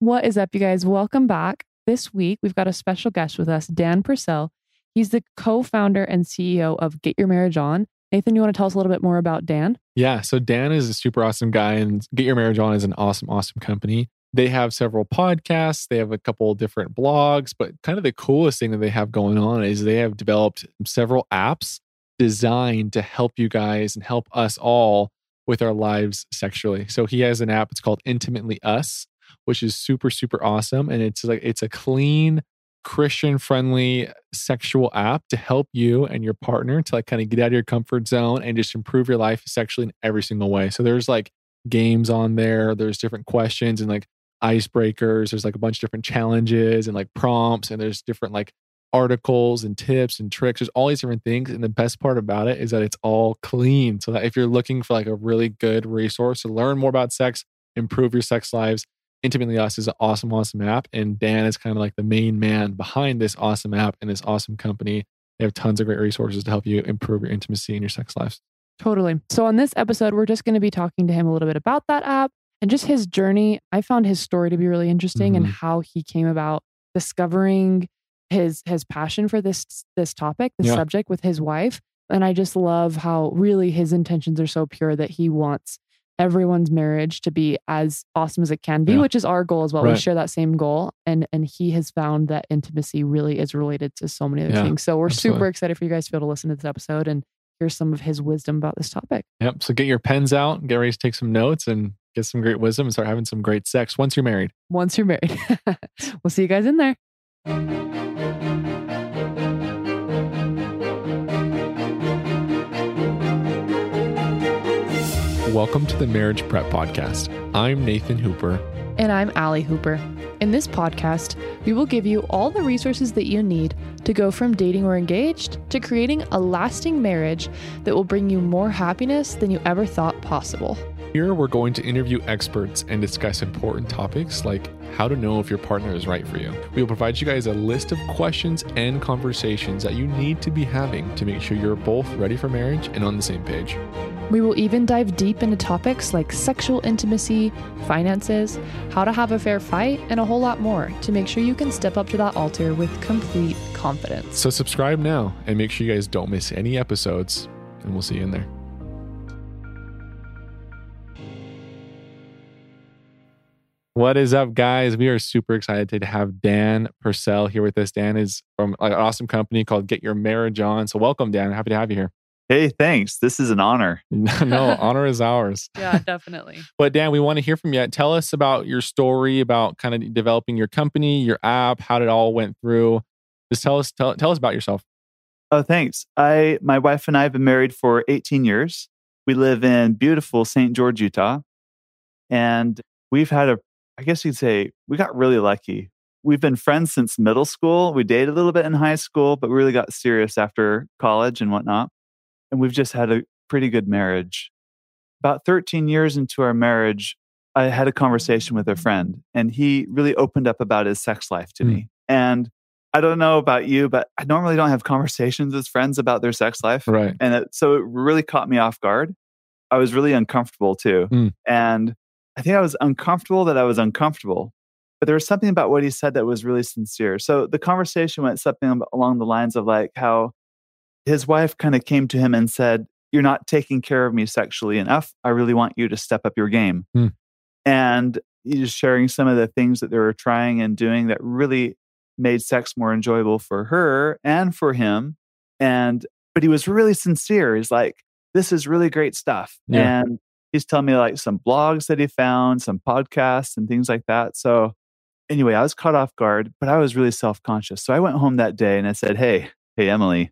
What is up, you guys? Welcome back. This week, we've got a special guest with us, Dan Purcell. He's the co founder and CEO of Get Your Marriage On. Nathan, you want to tell us a little bit more about Dan? Yeah. So, Dan is a super awesome guy, and Get Your Marriage On is an awesome, awesome company. They have several podcasts, they have a couple different blogs, but kind of the coolest thing that they have going on is they have developed several apps designed to help you guys and help us all with our lives sexually. So, he has an app, it's called Intimately Us which is super super awesome and it's like it's a clean christian friendly sexual app to help you and your partner to like kind of get out of your comfort zone and just improve your life sexually in every single way. So there's like games on there there's different questions and like icebreakers there's like a bunch of different challenges and like prompts and there's different like articles and tips and tricks there's all these different things and the best part about it is that it's all clean. So that if you're looking for like a really good resource to learn more about sex improve your sex lives Intimately Us is an awesome, awesome app. And Dan is kind of like the main man behind this awesome app and this awesome company. They have tons of great resources to help you improve your intimacy and your sex lives. Totally. So, on this episode, we're just going to be talking to him a little bit about that app and just his journey. I found his story to be really interesting mm-hmm. and how he came about discovering his his passion for this this topic, this yeah. subject with his wife. And I just love how really his intentions are so pure that he wants everyone's marriage to be as awesome as it can be, yeah. which is our goal as well. Right. We share that same goal. And and he has found that intimacy really is related to so many other yeah, things. So we're absolutely. super excited for you guys to be able to listen to this episode and hear some of his wisdom about this topic. Yep. So get your pens out, get ready to take some notes and get some great wisdom and start having some great sex once you're married. Once you're married. we'll see you guys in there. Welcome to the Marriage Prep Podcast. I'm Nathan Hooper. And I'm Allie Hooper. In this podcast, we will give you all the resources that you need to go from dating or engaged to creating a lasting marriage that will bring you more happiness than you ever thought possible. Here, we're going to interview experts and discuss important topics like how to know if your partner is right for you. We will provide you guys a list of questions and conversations that you need to be having to make sure you're both ready for marriage and on the same page. We will even dive deep into topics like sexual intimacy, finances, how to have a fair fight, and a whole lot more to make sure you can step up to that altar with complete confidence. So, subscribe now and make sure you guys don't miss any episodes, and we'll see you in there. What is up, guys? We are super excited to have Dan Purcell here with us. Dan is from an awesome company called Get Your Marriage On. So, welcome, Dan. Happy to have you here. Hey, thanks. This is an honor. no, honor is ours. Yeah, definitely. but Dan, we want to hear from you. Tell us about your story about kind of developing your company, your app, how it all went through. Just tell us tell, tell us about yourself. Oh, thanks. I my wife and I have been married for 18 years. We live in beautiful St. George, Utah. And we've had a I guess you'd say we got really lucky. We've been friends since middle school. We dated a little bit in high school, but we really got serious after college and whatnot and we've just had a pretty good marriage. About 13 years into our marriage, I had a conversation with a friend, and he really opened up about his sex life to mm. me. And I don't know about you, but I normally don't have conversations with friends about their sex life. Right. And it, so it really caught me off guard. I was really uncomfortable too. Mm. And I think I was uncomfortable that I was uncomfortable. But there was something about what he said that was really sincere. So the conversation went something along the lines of like how his wife kind of came to him and said, You're not taking care of me sexually enough. I really want you to step up your game. Mm. And he's sharing some of the things that they were trying and doing that really made sex more enjoyable for her and for him. And, but he was really sincere. He's like, This is really great stuff. Yeah. And he's telling me like some blogs that he found, some podcasts and things like that. So, anyway, I was caught off guard, but I was really self conscious. So I went home that day and I said, Hey, hey, Emily,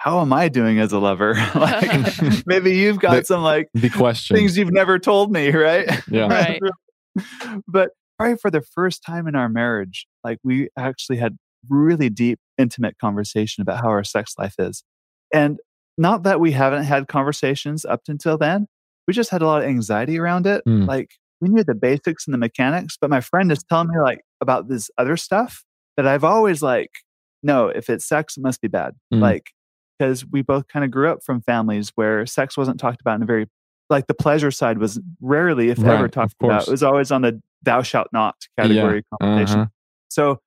how am I doing as a lover? like maybe you've got the, some like the question things you've never told me, right? Yeah. Right. but probably for the first time in our marriage, like we actually had really deep, intimate conversation about how our sex life is. And not that we haven't had conversations up until then, we just had a lot of anxiety around it. Mm. Like we knew the basics and the mechanics, but my friend is telling me like about this other stuff that I've always like, no, if it's sex, it must be bad. Mm. Like because we both kind of grew up from families where sex wasn't talked about in a very like the pleasure side was rarely if right, ever talked about it was always on the thou shalt not category yeah. conversation. Uh-huh. So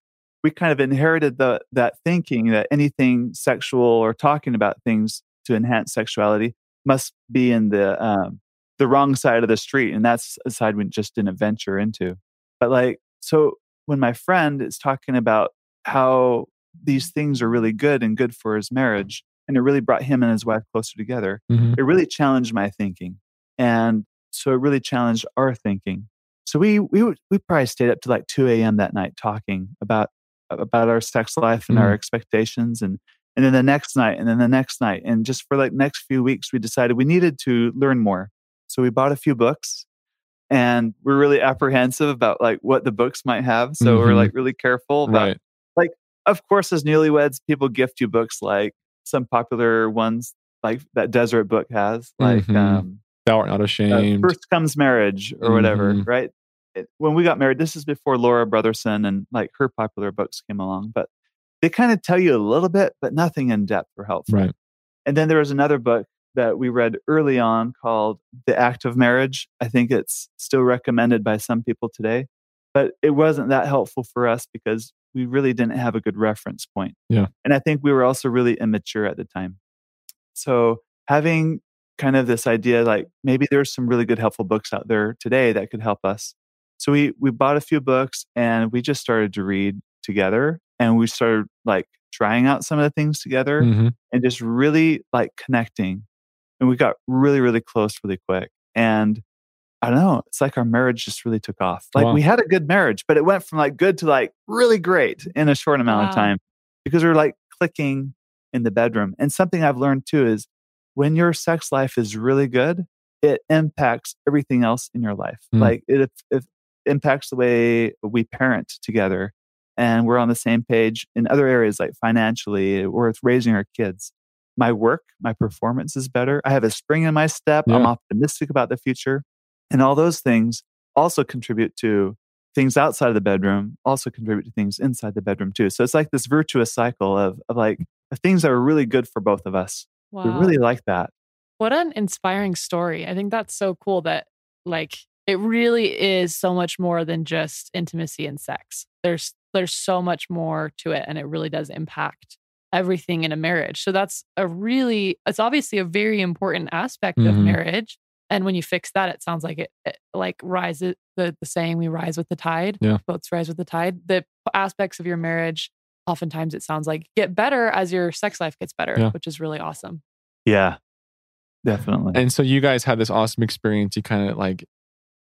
we kind of inherited the that thinking that anything sexual or talking about things to enhance sexuality must be in the um, the wrong side of the street, and that's a side we just didn't venture into. But like, so when my friend is talking about how these things are really good and good for his marriage, and it really brought him and his wife closer together, mm-hmm. it really challenged my thinking, and so it really challenged our thinking. So we we we probably stayed up to like two a.m. that night talking about about our sex life and mm. our expectations and and then the next night and then the next night and just for like next few weeks we decided we needed to learn more so we bought a few books and we're really apprehensive about like what the books might have so mm-hmm. we're like really careful about right. like of course as newlyweds people gift you books like some popular ones like that Deseret Book has like mm-hmm. um thou art not uh, ashamed uh, first comes marriage or whatever mm-hmm. right it, when we got married, this is before Laura Brotherson and like her popular books came along, but they kind of tell you a little bit, but nothing in depth or helpful. Right. And then there was another book that we read early on called The Act of Marriage. I think it's still recommended by some people today, but it wasn't that helpful for us because we really didn't have a good reference point. Yeah. And I think we were also really immature at the time. So having kind of this idea like maybe there's some really good helpful books out there today that could help us so we we bought a few books and we just started to read together and we started like trying out some of the things together mm-hmm. and just really like connecting. And we got really, really close really quick. And I don't know, it's like our marriage just really took off. Like wow. we had a good marriage, but it went from like good to like really great in a short amount wow. of time because we are like clicking in the bedroom. And something I've learned too is when your sex life is really good, it impacts everything else in your life. Mm. Like it, if, impacts the way we parent together and we're on the same page in other areas like financially or with raising our kids my work my performance is better i have a spring in my step yeah. i'm optimistic about the future and all those things also contribute to things outside of the bedroom also contribute to things inside the bedroom too so it's like this virtuous cycle of, of like of things that are really good for both of us wow. we really like that what an inspiring story i think that's so cool that like it really is so much more than just intimacy and sex. There's there's so much more to it and it really does impact everything in a marriage. So that's a really it's obviously a very important aspect mm-hmm. of marriage. And when you fix that, it sounds like it, it like rises the, the saying we rise with the tide. Yeah. Boats rise with the tide. The aspects of your marriage, oftentimes it sounds like get better as your sex life gets better, yeah. which is really awesome. Yeah. Definitely. And so you guys had this awesome experience. You kind of like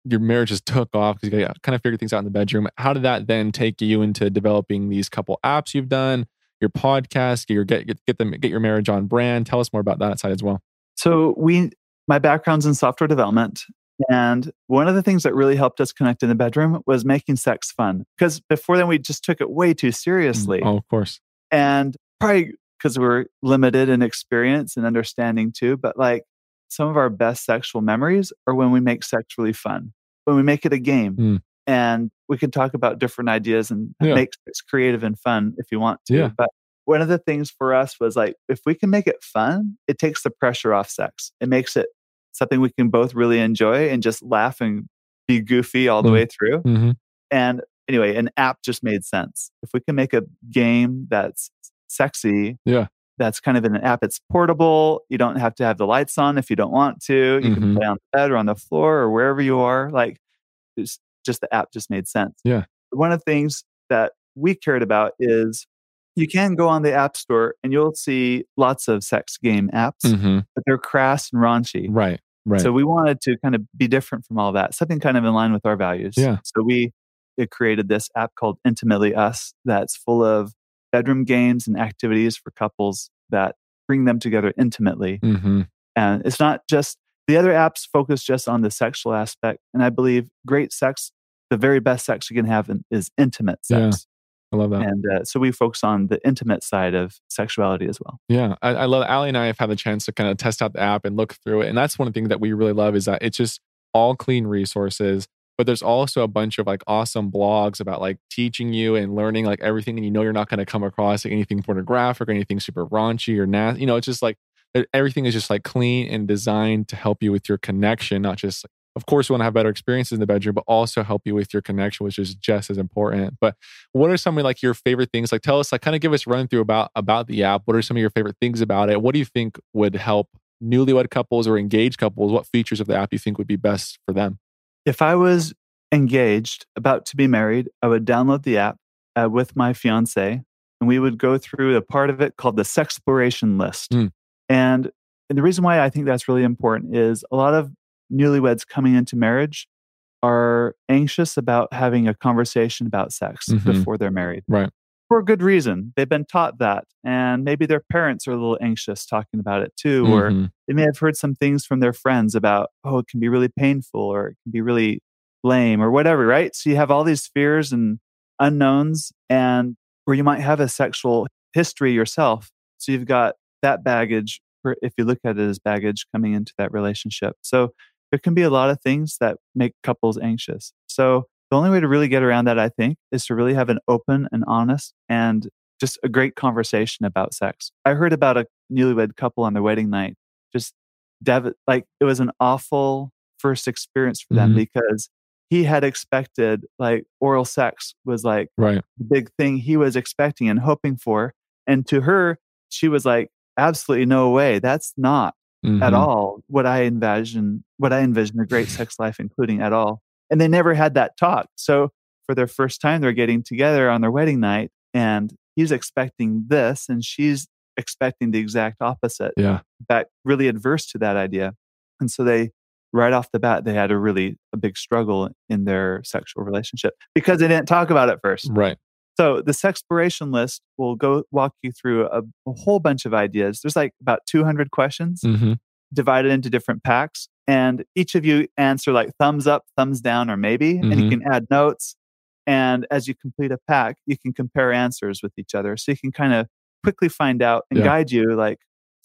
your marriage just took off because you kind of figured things out in the bedroom. How did that then take you into developing these couple apps you've done, your podcast, your get get, get them get your marriage on brand? Tell us more about that side as well. So we, my background's in software development, and one of the things that really helped us connect in the bedroom was making sex fun. Because before then, we just took it way too seriously. Oh, of course. And probably because we we're limited in experience and understanding too. But like some of our best sexual memories are when we make sex really fun when we make it a game mm. and we can talk about different ideas and yeah. make it creative and fun if you want to. Yeah. But one of the things for us was like, if we can make it fun, it takes the pressure off sex. It makes it something we can both really enjoy and just laugh and be goofy all the mm. way through. Mm-hmm. And anyway, an app just made sense. If we can make a game that's sexy, yeah, that's kind of an app. It's portable. You don't have to have the lights on if you don't want to. You mm-hmm. can play on the bed or on the floor or wherever you are. Like, it's just the app just made sense. Yeah. One of the things that we cared about is you can go on the app store and you'll see lots of sex game apps, mm-hmm. but they're crass and raunchy. Right. Right. So we wanted to kind of be different from all that, something kind of in line with our values. Yeah. So we it created this app called Intimately Us that's full of bedroom games and activities for couples that bring them together intimately. Mm-hmm. And it's not just the other apps focus just on the sexual aspect. And I believe great sex, the very best sex you can have is intimate sex. I love that. And uh, so we focus on the intimate side of sexuality as well. Yeah, I, I love. Allie and I have had the chance to kind of test out the app and look through it, and that's one thing that we really love is that it's just all clean resources but there's also a bunch of like awesome blogs about like teaching you and learning like everything and you know you're not going to come across like, anything pornographic or anything super raunchy or nasty you know it's just like everything is just like clean and designed to help you with your connection not just of course, we want to have better experiences in the bedroom, but also help you with your connection, which is just as important. But what are some of like your favorite things? Like tell us, like kind of give us run through about about the app. What are some of your favorite things about it? What do you think would help newlywed couples or engaged couples? What features of the app do you think would be best for them? If I was engaged, about to be married, I would download the app uh, with my fiance, and we would go through a part of it called the Sexploration List. Mm. And, and the reason why I think that's really important is a lot of newlyweds coming into marriage are anxious about having a conversation about sex mm-hmm. before they're married. Right. For a good reason. They've been taught that. And maybe their parents are a little anxious talking about it too. Mm-hmm. Or they may have heard some things from their friends about, oh, it can be really painful or it can be really lame or whatever, right? So you have all these fears and unknowns and or you might have a sexual history yourself. So you've got that baggage if you look at it as baggage coming into that relationship. So there can be a lot of things that make couples anxious. So the only way to really get around that, I think, is to really have an open and honest and just a great conversation about sex. I heard about a newlywed couple on their wedding night. Just dev- like it was an awful first experience for them mm-hmm. because he had expected like oral sex was like right. the big thing he was expecting and hoping for. And to her, she was like, absolutely no way. That's not mm-hmm. at all what I envision, what I envision a great sex life, including at all. And they never had that talk. So for their first time, they're getting together on their wedding night and he's expecting this and she's expecting the exact opposite. Yeah. That really adverse to that idea. And so they, right off the bat, they had a really a big struggle in their sexual relationship because they didn't talk about it first. Right. So this exploration list will go walk you through a, a whole bunch of ideas. There's like about 200 questions mm-hmm. divided into different packs, and each of you answer like thumbs up, thumbs down, or maybe, mm-hmm. and you mm-hmm. can add notes. And as you complete a pack, you can compare answers with each other, so you can kind of quickly find out and yeah. guide you like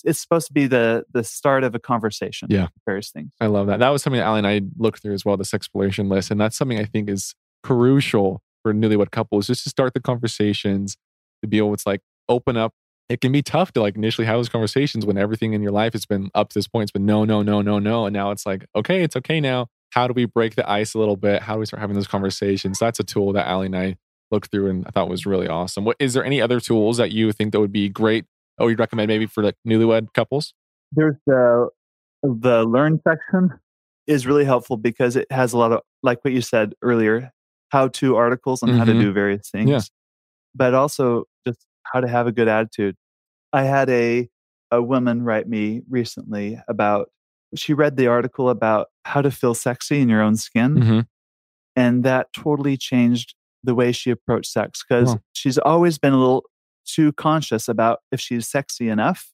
it's supposed to be the the start of a conversation. Yeah, various things. I love that. That was something that Allie and I looked through as well. This exploration list, and that's something I think is crucial for newlywed couples just to start the conversations to be able to like open up. It can be tough to like initially have those conversations when everything in your life has been up to this point it's been no no no no no and now it's like okay it's okay now. How do we break the ice a little bit? How do we start having those conversations? That's a tool that ali and i looked through and i thought was really awesome. What is there any other tools that you think that would be great or you'd recommend maybe for like newlywed couples? There's the the learn section is really helpful because it has a lot of like what you said earlier how to articles on mm-hmm. how to mm-hmm. do various things, yeah. but also just how to have a good attitude. I had a a woman write me recently about she read the article about how to feel sexy in your own skin, mm-hmm. and that totally changed the way she approached sex because she's always been a little too conscious about if she's sexy enough,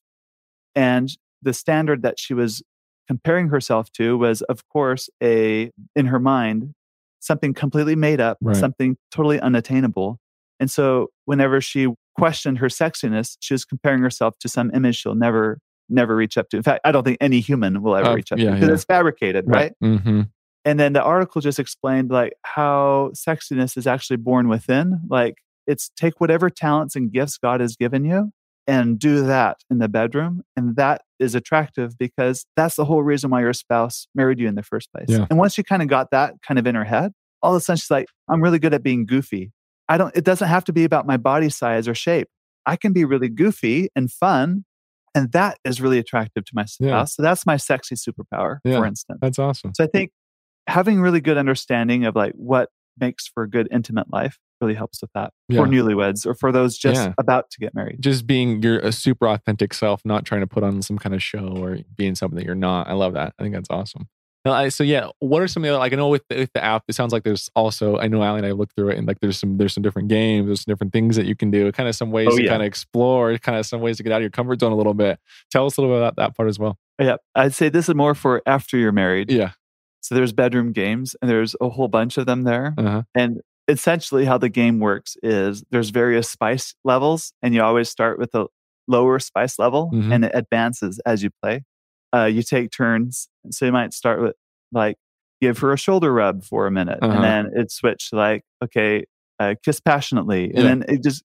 and the standard that she was comparing herself to was of course a in her mind something completely made up, right. something totally unattainable. And so whenever she questioned her sexiness, she was comparing herself to some image she'll never, never reach up to. In fact, I don't think any human will ever uh, reach up yeah, to because yeah. it's fabricated, right? right? Mm-hmm. And then the article just explained like how sexiness is actually born within. Like it's take whatever talents and gifts God has given you and do that in the bedroom. And that is attractive because that's the whole reason why your spouse married you in the first place. Yeah. And once you kind of got that kind of in her head, all of a sudden she's like, I'm really good at being goofy. I don't, it doesn't have to be about my body size or shape. I can be really goofy and fun. And that is really attractive to my spouse. Yeah. So that's my sexy superpower, yeah, for instance. That's awesome. So I think having really good understanding of like what makes for a good intimate life really helps with that yeah. for newlyweds or for those just yeah. about to get married. Just being your a super authentic self, not trying to put on some kind of show or being something that you're not. I love that. I think that's awesome. so yeah, what are some of the like I know with the, with the app, it sounds like there's also I know Allie and I looked through it and like there's some there's some different games, there's some different things that you can do, kind of some ways oh, to yeah. kind of explore, kind of some ways to get out of your comfort zone a little bit. Tell us a little bit about that part as well. Yeah, I'd say this is more for after you're married. Yeah. So there's bedroom games, and there's a whole bunch of them there. Uh-huh. And essentially how the game works is there's various spice levels and you always start with a lower spice level mm-hmm. and it advances as you play uh, you take turns so you might start with like give her a shoulder rub for a minute uh-huh. and then it switch like okay uh, kiss passionately and yeah. then it just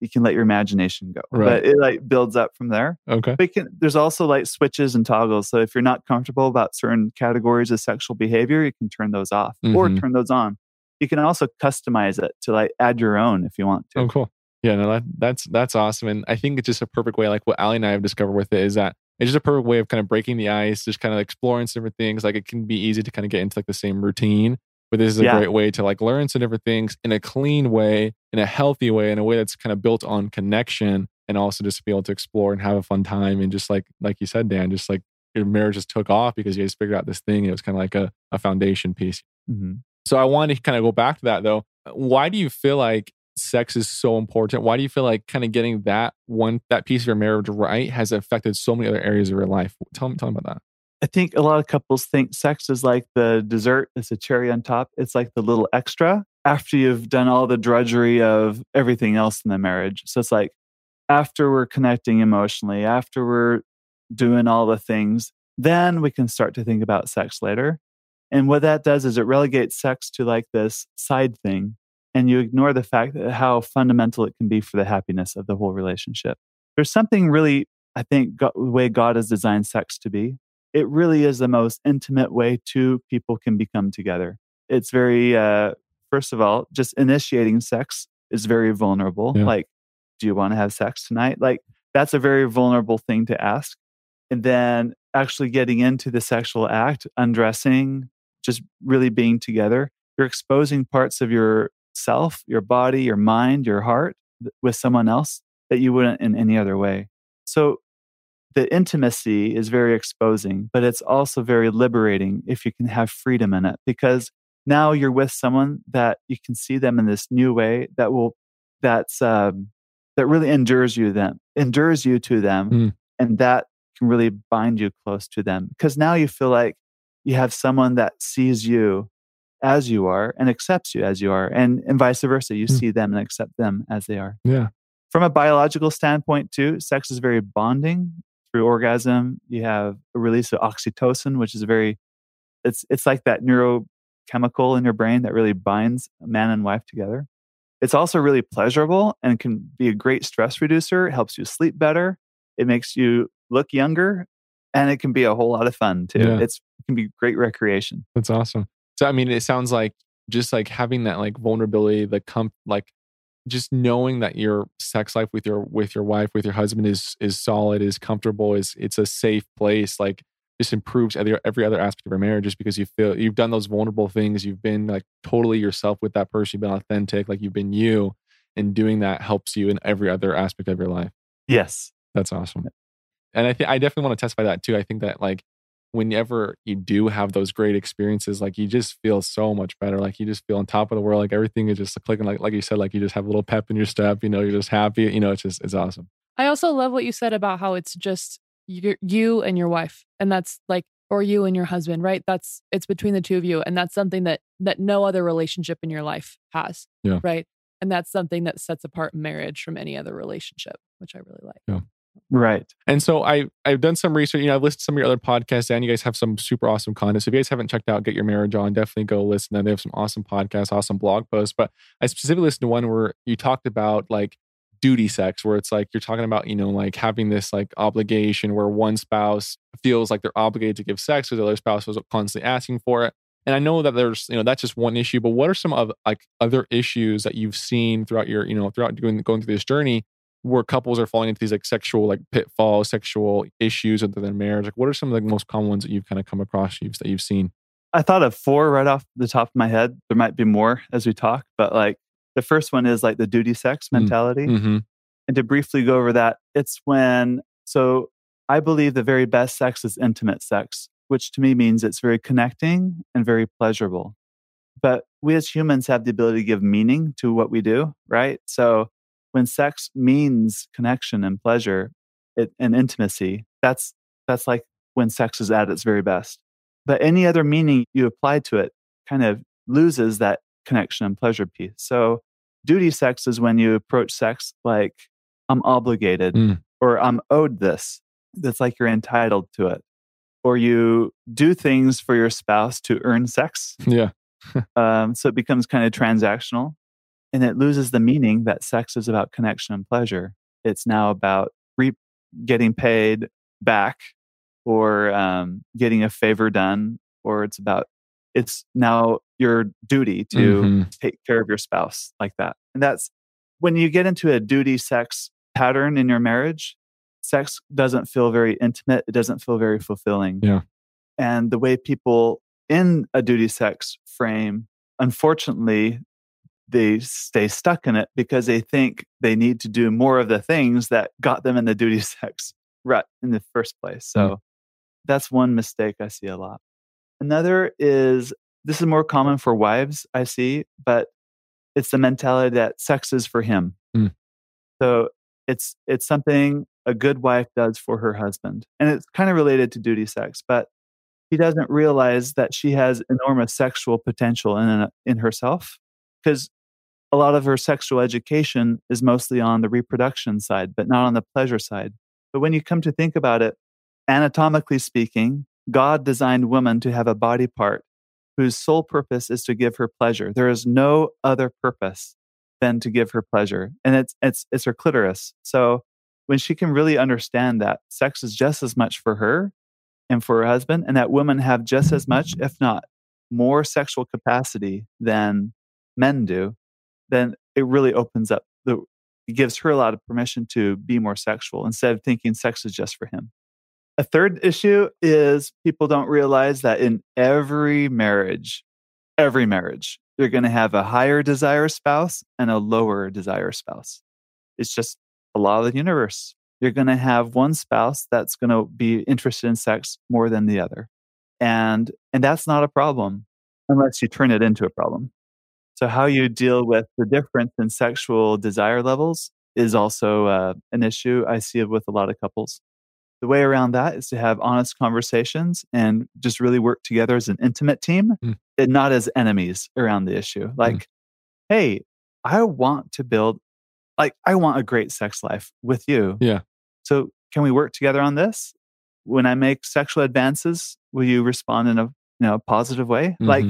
you can let your imagination go. Right. But it like builds up from there. Okay. But can, there's also like switches and toggles. So if you're not comfortable about certain categories of sexual behavior, you can turn those off mm-hmm. or turn those on. You can also customize it to like add your own if you want to. Oh, cool. Yeah, no, that, that's that's awesome, and I think it's just a perfect way. Like what Allie and I have discovered with it is that it's just a perfect way of kind of breaking the ice, just kind of exploring some different things. Like it can be easy to kind of get into like the same routine, but this is a yeah. great way to like learn some different things in a clean way, in a healthy way, in a way that's kind of built on connection, and also just be able to explore and have a fun time. And just like like you said, Dan, just like your marriage just took off because you guys figured out this thing. It was kind of like a, a foundation piece. Mm-hmm. So I want to kind of go back to that though. Why do you feel like sex is so important? Why do you feel like kind of getting that one that piece of your marriage right has affected so many other areas of your life? Tell me, tell me about that. I think a lot of couples think sex is like the dessert, it's a cherry on top. It's like the little extra after you've done all the drudgery of everything else in the marriage. So it's like after we're connecting emotionally, after we're doing all the things, then we can start to think about sex later. And what that does is it relegates sex to like this side thing and you ignore the fact that how fundamental it can be for the happiness of the whole relationship. There's something really, I think, God, the way God has designed sex to be, it really is the most intimate way two people can become together. It's very, uh, first of all, just initiating sex is very vulnerable. Yeah. Like, do you want to have sex tonight? Like, that's a very vulnerable thing to ask. And then actually getting into the sexual act, undressing, just really being together, you're exposing parts of your self, your body, your mind, your heart with someone else that you wouldn't in any other way. So the intimacy is very exposing, but it's also very liberating if you can have freedom in it because now you're with someone that you can see them in this new way that will that's um, that really endures you them endures you to them mm. and that can really bind you close to them because now you feel like you have someone that sees you as you are and accepts you as you are and and vice versa you mm. see them and accept them as they are. Yeah. From a biological standpoint too sex is very bonding. Through orgasm you have a release of oxytocin which is very it's it's like that neurochemical in your brain that really binds man and wife together. It's also really pleasurable and can be a great stress reducer. It helps you sleep better. It makes you look younger and it can be a whole lot of fun too yeah. it's it can be great recreation that's awesome so I mean, it sounds like just like having that like vulnerability, the comp, like just knowing that your sex life with your with your wife with your husband is is solid, is comfortable, is it's a safe place. Like just improves every every other aspect of your marriage just because you feel you've done those vulnerable things. You've been like totally yourself with that person. You've been authentic, like you've been you, and doing that helps you in every other aspect of your life. Yes, that's awesome. And I think I definitely want to testify that too. I think that like whenever you do have those great experiences, like you just feel so much better. Like you just feel on top of the world. Like everything is just clicking. Like like you said, like you just have a little pep in your step. You know, you're just happy. You know, it's just it's awesome. I also love what you said about how it's just you, you and your wife, and that's like or you and your husband, right? That's it's between the two of you, and that's something that that no other relationship in your life has. Yeah. Right. And that's something that sets apart marriage from any other relationship, which I really like. Yeah. Right. And so I I've done some research. You know, I've listened to some of your other podcasts, and you guys have some super awesome content. So if you guys haven't checked out Get Your Marriage On, definitely go listen. And they have some awesome podcasts, awesome blog posts. But I specifically listened to one where you talked about like duty sex, where it's like you're talking about, you know, like having this like obligation where one spouse feels like they're obligated to give sex because the other spouse was constantly asking for it. And I know that there's, you know, that's just one issue, but what are some of like other issues that you've seen throughout your, you know, throughout doing going through this journey where couples are falling into these like sexual like pitfalls, sexual issues within their marriage? Like, what are some of the most common ones that you've kind of come across you've, that you've seen? I thought of four right off the top of my head. There might be more as we talk, but like the first one is like the duty sex mm, mentality. Mm-hmm. And to briefly go over that, it's when, so I believe the very best sex is intimate sex, which to me means it's very connecting and very pleasurable. But we as humans have the ability to give meaning to what we do, right? So when sex means connection and pleasure it, and intimacy, that's that's like when sex is at its very best. But any other meaning you apply to it kind of loses that connection and pleasure piece. So duty sex is when you approach sex like I'm obligated mm. or I'm owed this. That's like you're entitled to it. Or you do things for your spouse to earn sex. Yeah. um, so it becomes kind of transactional. And it loses the meaning that sex is about connection and pleasure. It's now about re- getting paid back or um, getting a favor done, or it's about it's now your duty to mm-hmm. take care of your spouse like that. And that's when you get into a duty sex pattern in your marriage, sex doesn't feel very intimate. It doesn't feel very fulfilling. Yeah. And the way people in a duty sex frame, unfortunately, they stay stuck in it because they think they need to do more of the things that got them in the duty sex rut in the first place. So mm. that's one mistake I see a lot. Another is this is more common for wives, I see, but it's the mentality that sex is for him. Mm. So it's it's something a good wife does for her husband. And it's kind of related to duty sex, but he doesn't realize that she has enormous sexual potential in in herself because a lot of her sexual education is mostly on the reproduction side, but not on the pleasure side. But when you come to think about it, anatomically speaking, God designed woman to have a body part whose sole purpose is to give her pleasure. There is no other purpose than to give her pleasure. And it's it's it's her clitoris. So when she can really understand that sex is just as much for her and for her husband, and that women have just as much, if not more sexual capacity than men do, then it really opens up the it gives her a lot of permission to be more sexual instead of thinking sex is just for him. A third issue is people don't realize that in every marriage, every marriage, you're going to have a higher desire spouse and a lower desire spouse. It's just a law of the universe. You're going to have one spouse that's going to be interested in sex more than the other. And and that's not a problem unless you turn it into a problem. So, how you deal with the difference in sexual desire levels is also uh, an issue I see with a lot of couples. The way around that is to have honest conversations and just really work together as an intimate team mm. and not as enemies around the issue. Hmm. Like, mm. hey, I want to build, like, I want a great sex life with you. Yeah. So, can we work together on this? When I make sexual advances, will you respond in a you know positive way? Mm-hmm. Like,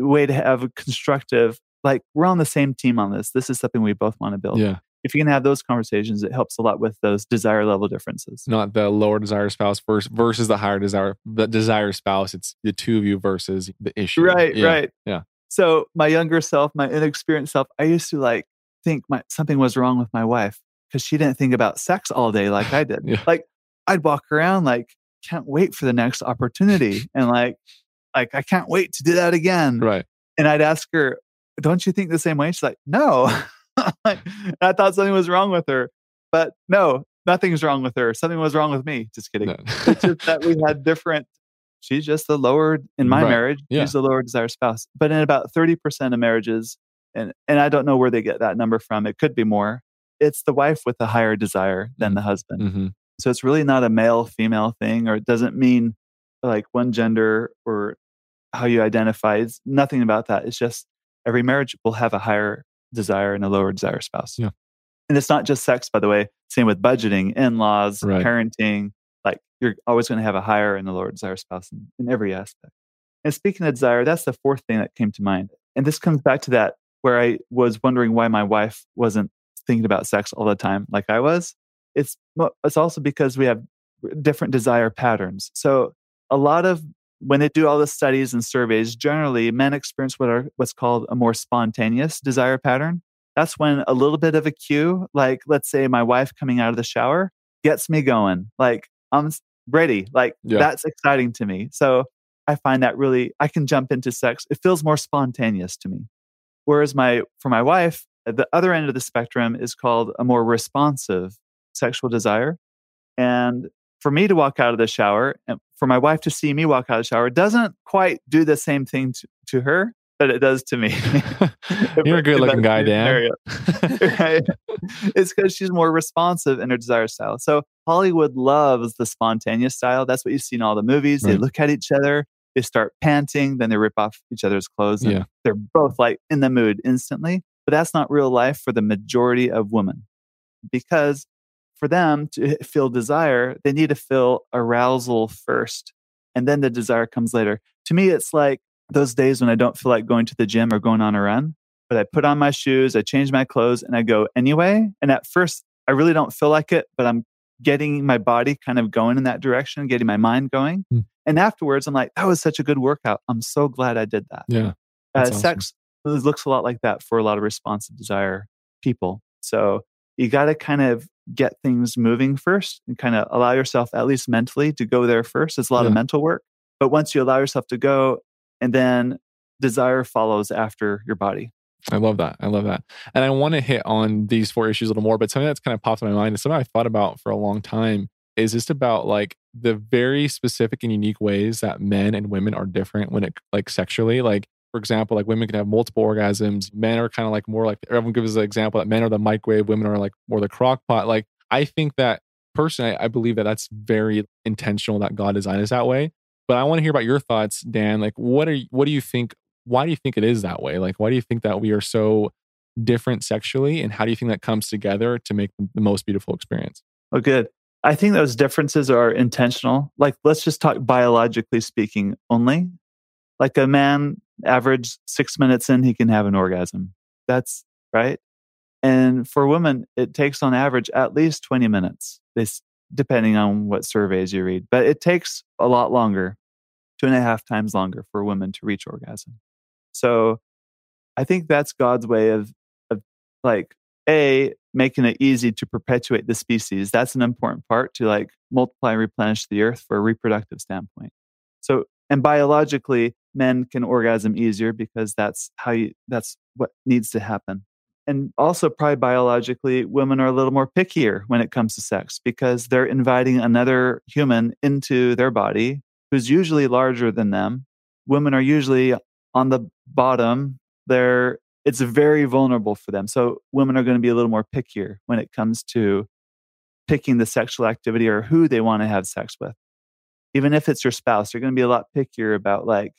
way to have a constructive, like we're on the same team on this. This is something we both want to build. Yeah. If you can have those conversations, it helps a lot with those desire level differences. Not the lower desire spouse versus versus the higher desire the desire spouse. It's the two of you versus the issue. Right, yeah. right. Yeah. So my younger self, my inexperienced self, I used to like think my something was wrong with my wife because she didn't think about sex all day like I did. yeah. Like I'd walk around like can't wait for the next opportunity and like like, I can't wait to do that again. Right. And I'd ask her, don't you think the same way? She's like, no. I thought something was wrong with her. But no, nothing's wrong with her. Something was wrong with me. Just kidding. No. it's just that we had different. She's just the lower in my right. marriage. Yeah. She's the lower desire spouse. But in about thirty percent of marriages, and and I don't know where they get that number from. It could be more. It's the wife with the higher desire than the husband. Mm-hmm. So it's really not a male female thing, or it doesn't mean like one gender or how you identify. It's nothing about that. It's just every marriage will have a higher desire and a lower desire spouse. Yeah. And it's not just sex, by the way. Same with budgeting, in laws, right. parenting. Like you're always going to have a higher and a lower desire spouse in, in every aspect. And speaking of desire, that's the fourth thing that came to mind. And this comes back to that where I was wondering why my wife wasn't thinking about sex all the time like I was. It's it's also because we have different desire patterns. So a lot of when they do all the studies and surveys, generally men experience what are what's called a more spontaneous desire pattern. That's when a little bit of a cue, like let's say my wife coming out of the shower, gets me going. Like I'm ready. Like yeah. that's exciting to me. So I find that really I can jump into sex. It feels more spontaneous to me. Whereas my for my wife, uh, the other end of the spectrum is called a more responsive sexual desire. And for me to walk out of the shower and for my wife to see me walk out of the shower doesn't quite do the same thing to, to her that it does to me. You're a good looking guy, Dan. right? It's because she's more responsive in her desire style. So Hollywood loves the spontaneous style. That's what you see in all the movies. Right. They look at each other, they start panting, then they rip off each other's clothes. And yeah. They're both like in the mood instantly. But that's not real life for the majority of women because for them to feel desire, they need to feel arousal first. And then the desire comes later. To me, it's like those days when I don't feel like going to the gym or going on a run. but I put on my shoes, I change my clothes, and I go anyway. And at first, I really don't feel like it, but I'm getting my body kind of going in that direction, getting my mind going. Mm. And afterwards, I'm like, that was such a good workout. I'm so glad I did that. Yeah. Uh, awesome. Sex looks a lot like that for a lot of responsive desire people. So you got to kind of get things moving first and kind of allow yourself, at least mentally, to go there first. It's a lot yeah. of mental work. But once you allow yourself to go, and then desire follows after your body. I love that. I love that. And I want to hit on these four issues a little more, but something that's kind of popped in my mind and something I've thought about for a long time is just about like the very specific and unique ways that men and women are different when it like sexually. Like, for example, like women can have multiple orgasms. Men are kind of like more like everyone gives the example that men are the microwave, women are like more the crock pot. Like, I think that personally, I believe that that's very intentional that God designed us that way. But I want to hear about your thoughts, Dan. Like, what are what do you think why do you think it is that way? Like, why do you think that we are so different sexually? And how do you think that comes together to make the most beautiful experience? Oh, good. I think those differences are intentional. Like, let's just talk biologically speaking only. Like, a man, average six minutes in, he can have an orgasm. That's right. And for women, it takes on average at least 20 minutes, this, depending on what surveys you read. But it takes a lot longer, two and a half times longer for women to reach orgasm. So I think that's God's way of, of like, A, making it easy to perpetuate the species. That's an important part to like multiply and replenish the earth for a reproductive standpoint. So, and biologically, men can orgasm easier because that's how you, that's what needs to happen. And also, probably biologically, women are a little more pickier when it comes to sex because they're inviting another human into their body who's usually larger than them. Women are usually on the bottom, they're it's very vulnerable for them. So women are going to be a little more pickier when it comes to picking the sexual activity or who they want to have sex with. Even if it's your spouse, they're going to be a lot pickier about like,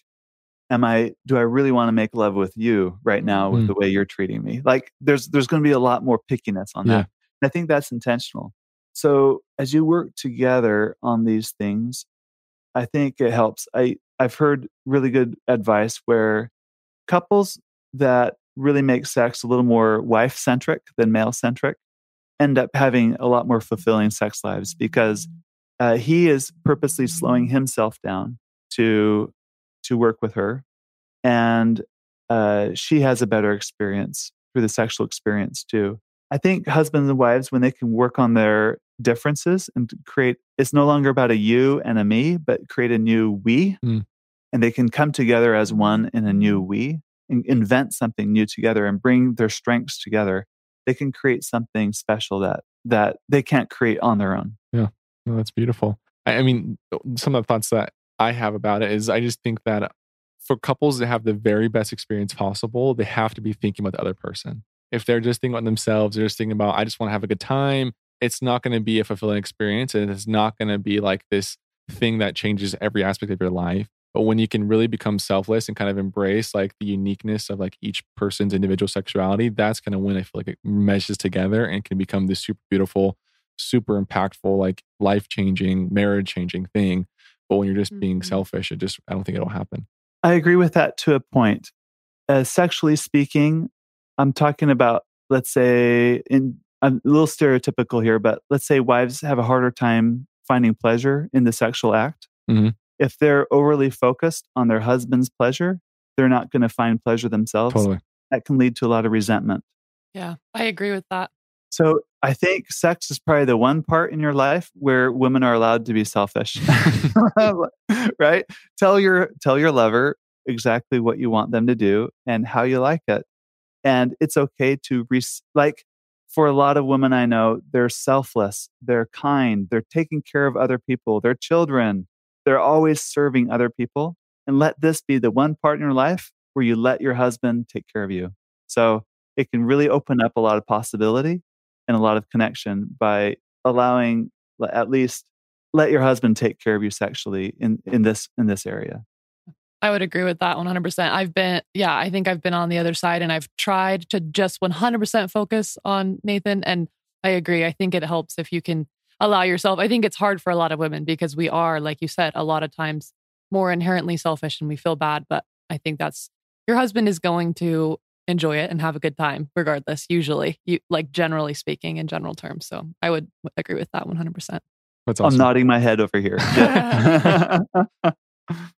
am I do I really want to make love with you right now with mm. the way you're treating me? Like there's there's going to be a lot more pickiness on yeah. that. And I think that's intentional. So as you work together on these things, I think it helps. I I've heard really good advice where couples that really make sex a little more wife centric than male centric end up having a lot more fulfilling sex lives because uh, he is purposely slowing himself down to to work with her and uh, she has a better experience through the sexual experience too. I think husbands and wives when they can work on their differences and create it's no longer about a you and a me but create a new we mm and they can come together as one in a new we and invent something new together and bring their strengths together. They can create something special that that they can't create on their own. Yeah. That's beautiful. I, I mean some of the thoughts that i have about it is i just think that for couples to have the very best experience possible they have to be thinking about the other person if they're just thinking about themselves they're just thinking about i just want to have a good time it's not going to be a fulfilling experience and it's not going to be like this thing that changes every aspect of your life but when you can really become selfless and kind of embrace like the uniqueness of like each person's individual sexuality, that's kind of when I feel like it meshes together and can become this super beautiful, super impactful, like life changing, marriage changing thing. But when you're just being mm-hmm. selfish, it just, I don't think it'll happen. I agree with that to a point. Uh, sexually speaking, I'm talking about, let's say, in a little stereotypical here, but let's say wives have a harder time finding pleasure in the sexual act. Mm-hmm if they're overly focused on their husband's pleasure, they're not going to find pleasure themselves. Totally. That can lead to a lot of resentment. Yeah, I agree with that. So I think sex is probably the one part in your life where women are allowed to be selfish. right? Tell your tell your lover exactly what you want them to do and how you like it. And it's okay to re- like for a lot of women I know, they're selfless, they're kind, they're taking care of other people, their children, they're always serving other people. And let this be the one part in your life where you let your husband take care of you. So it can really open up a lot of possibility and a lot of connection by allowing at least let your husband take care of you sexually in, in this in this area. I would agree with that 100%. I've been, yeah, I think I've been on the other side and I've tried to just 100% focus on Nathan. And I agree. I think it helps if you can allow yourself. I think it's hard for a lot of women because we are, like you said, a lot of times more inherently selfish and we feel bad. But I think that's your husband is going to enjoy it and have a good time regardless usually you like generally speaking in general terms so i would agree with that 100% that's awesome. i'm nodding my head over here.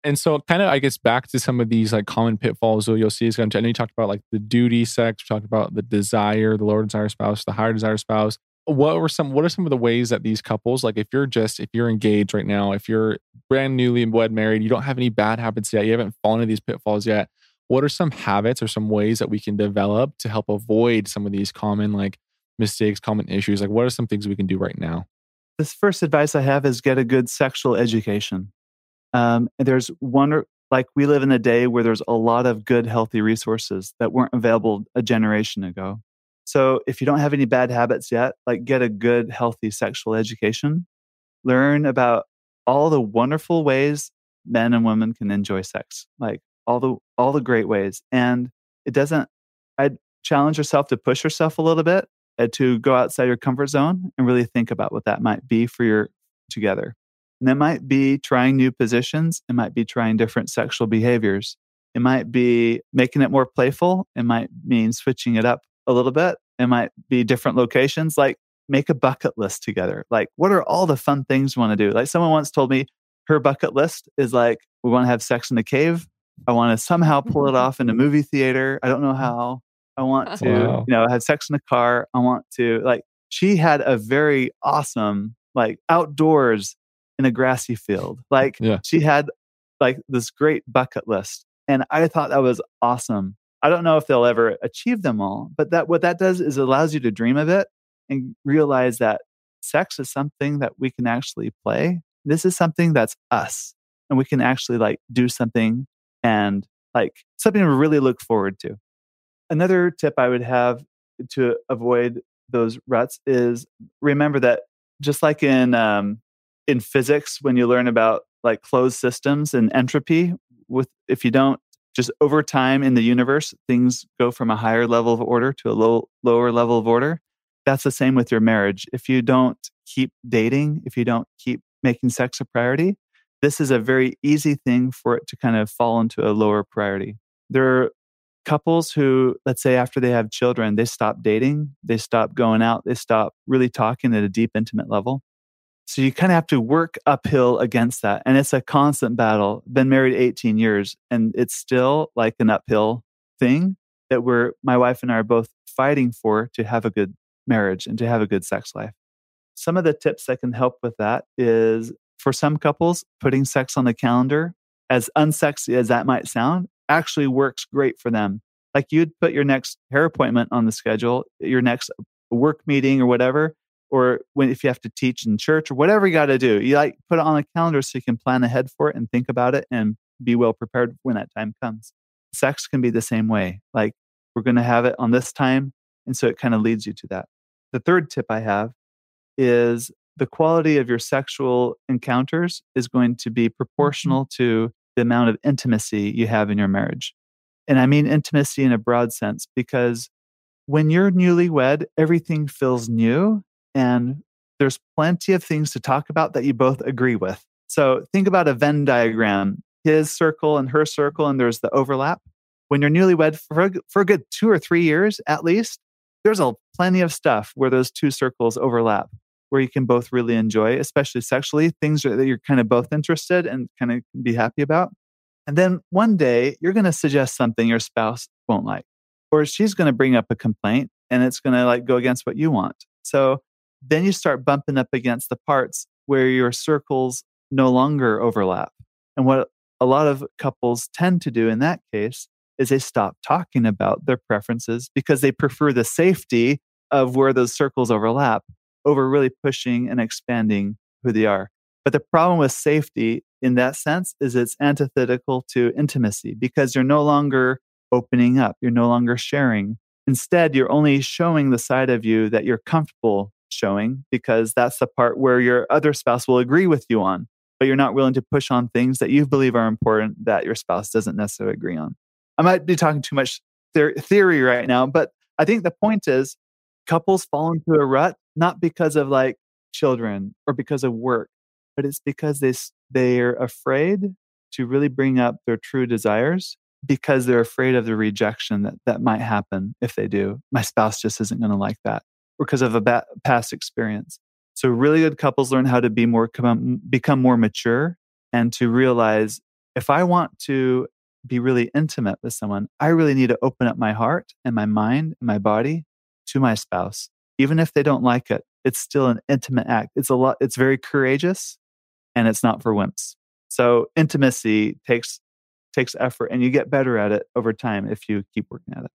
And so kind of i guess back to some of these like common pitfalls so you'll see is going to i know you talked about like the duty sex we talked about the desire the lower desire spouse the higher desire spouse. What were some what are some of the ways that these couples like if you're just if you're engaged right now if you're brand newly wed married you don't have any bad habits yet you haven't fallen into these pitfalls yet what are some habits or some ways that we can develop to help avoid some of these common like mistakes common issues? Like what are some things we can do right now? This first advice i have is get a good sexual education. Um, there's one like we live in a day where there's a lot of good healthy resources that weren't available a generation ago. So if you don't have any bad habits yet, like get a good, healthy sexual education. Learn about all the wonderful ways men and women can enjoy sex, like all the all the great ways. And it doesn't. I'd challenge yourself to push yourself a little bit and to go outside your comfort zone and really think about what that might be for your together. And that might be trying new positions. It might be trying different sexual behaviors. It might be making it more playful. It might mean switching it up a little bit. It might be different locations. Like make a bucket list together. Like, what are all the fun things you want to do? Like, someone once told me her bucket list is like, we want to have sex in the cave. I want to somehow pull it off in a movie theater. I don't know mm-hmm. how. I want to, wow. you know, have sex in a car. I want to, like, she had a very awesome, like, outdoors in a grassy field. Like, yeah. she had like this great bucket list. And I thought that was awesome. I don't know if they'll ever achieve them all, but that what that does is it allows you to dream of it and realize that sex is something that we can actually play. This is something that's us and we can actually like do something and like something to really look forward to. Another tip I would have to avoid those ruts is remember that just like in um, in physics when you learn about like closed systems and entropy with if you don't just over time in the universe, things go from a higher level of order to a low, lower level of order. That's the same with your marriage. If you don't keep dating, if you don't keep making sex a priority, this is a very easy thing for it to kind of fall into a lower priority. There are couples who, let's say, after they have children, they stop dating, they stop going out, they stop really talking at a deep, intimate level. So you kind of have to work uphill against that. And it's a constant battle. Been married 18 years and it's still like an uphill thing that we're, my wife and I are both fighting for to have a good marriage and to have a good sex life. Some of the tips that can help with that is for some couples, putting sex on the calendar, as unsexy as that might sound, actually works great for them. Like you'd put your next hair appointment on the schedule, your next work meeting or whatever, or when if you have to teach in church or whatever you got to do you like put it on a calendar so you can plan ahead for it and think about it and be well prepared when that time comes sex can be the same way like we're going to have it on this time and so it kind of leads you to that the third tip i have is the quality of your sexual encounters is going to be mm-hmm. proportional to the amount of intimacy you have in your marriage and i mean intimacy in a broad sense because when you're newlywed everything feels new and there's plenty of things to talk about that you both agree with. So think about a Venn diagram his circle and her circle, and there's the overlap. When you're newlywed for a, for a good two or three years at least, there's a plenty of stuff where those two circles overlap, where you can both really enjoy, especially sexually, things that you're kind of both interested and kind of be happy about. And then one day you're going to suggest something your spouse won't like, or she's going to bring up a complaint and it's going to like go against what you want. So then you start bumping up against the parts where your circles no longer overlap. And what a lot of couples tend to do in that case is they stop talking about their preferences because they prefer the safety of where those circles overlap over really pushing and expanding who they are. But the problem with safety in that sense is it's antithetical to intimacy because you're no longer opening up, you're no longer sharing. Instead, you're only showing the side of you that you're comfortable showing because that's the part where your other spouse will agree with you on, but you're not willing to push on things that you believe are important that your spouse doesn't necessarily agree on. I might be talking too much theory right now, but I think the point is couples fall into a rut not because of like children or because of work, but it's because they they're afraid to really bring up their true desires because they're afraid of the rejection that, that might happen if they do. My spouse just isn't going to like that because of a ba- past experience. So, really good couples learn how to be more, become more mature and to realize if I want to be really intimate with someone, I really need to open up my heart and my mind and my body to my spouse. Even if they don't like it, it's still an intimate act. It's a lot, it's very courageous and it's not for wimps. So intimacy takes takes effort and you get better at it over time if you keep working at it.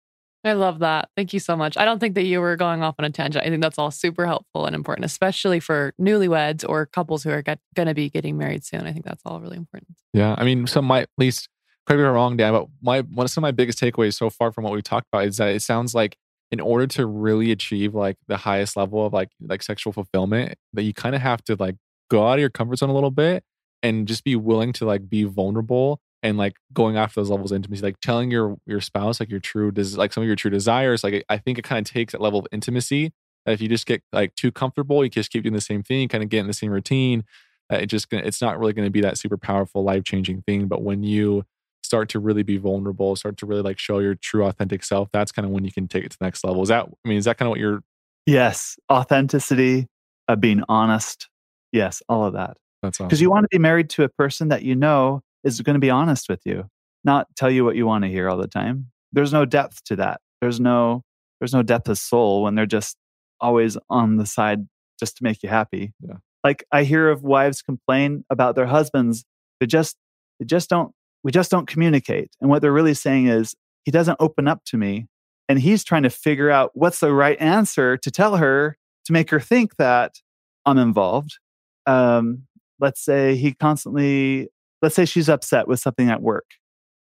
I love that. Thank you so much. I don't think that you were going off on a tangent. I think that's all super helpful and important, especially for newlyweds or couples who are going to be getting married soon. I think that's all really important. Yeah. I mean, some might, at least, correct me if I'm wrong, Dan, but my, one of some of my biggest takeaways so far from what we talked about is that it sounds like in order to really achieve like the highest level of like, like sexual fulfillment, that you kind of have to like go out of your comfort zone a little bit and just be willing to like be vulnerable and like going after those levels of intimacy, like telling your your spouse like your true des- like some of your true desires. Like I think it kind of takes that level of intimacy that if you just get like too comfortable, you just keep doing the same thing, you kind of get in the same routine. Uh, it just it's not really going to be that super powerful, life changing thing. But when you start to really be vulnerable, start to really like show your true authentic self, that's kind of when you can take it to the next level. Is that I mean, is that kind of what you're? Yes, authenticity, uh, being honest. Yes, all of that. That's because awesome. you want to be married to a person that you know is going to be honest with you, not tell you what you want to hear all the time. There's no depth to that. There's no there's no depth of soul when they're just always on the side just to make you happy. Yeah. Like I hear of wives complain about their husbands. They just they just don't we just don't communicate. And what they're really saying is he doesn't open up to me and he's trying to figure out what's the right answer to tell her to make her think that I'm involved. Um, let's say he constantly let's say she's upset with something at work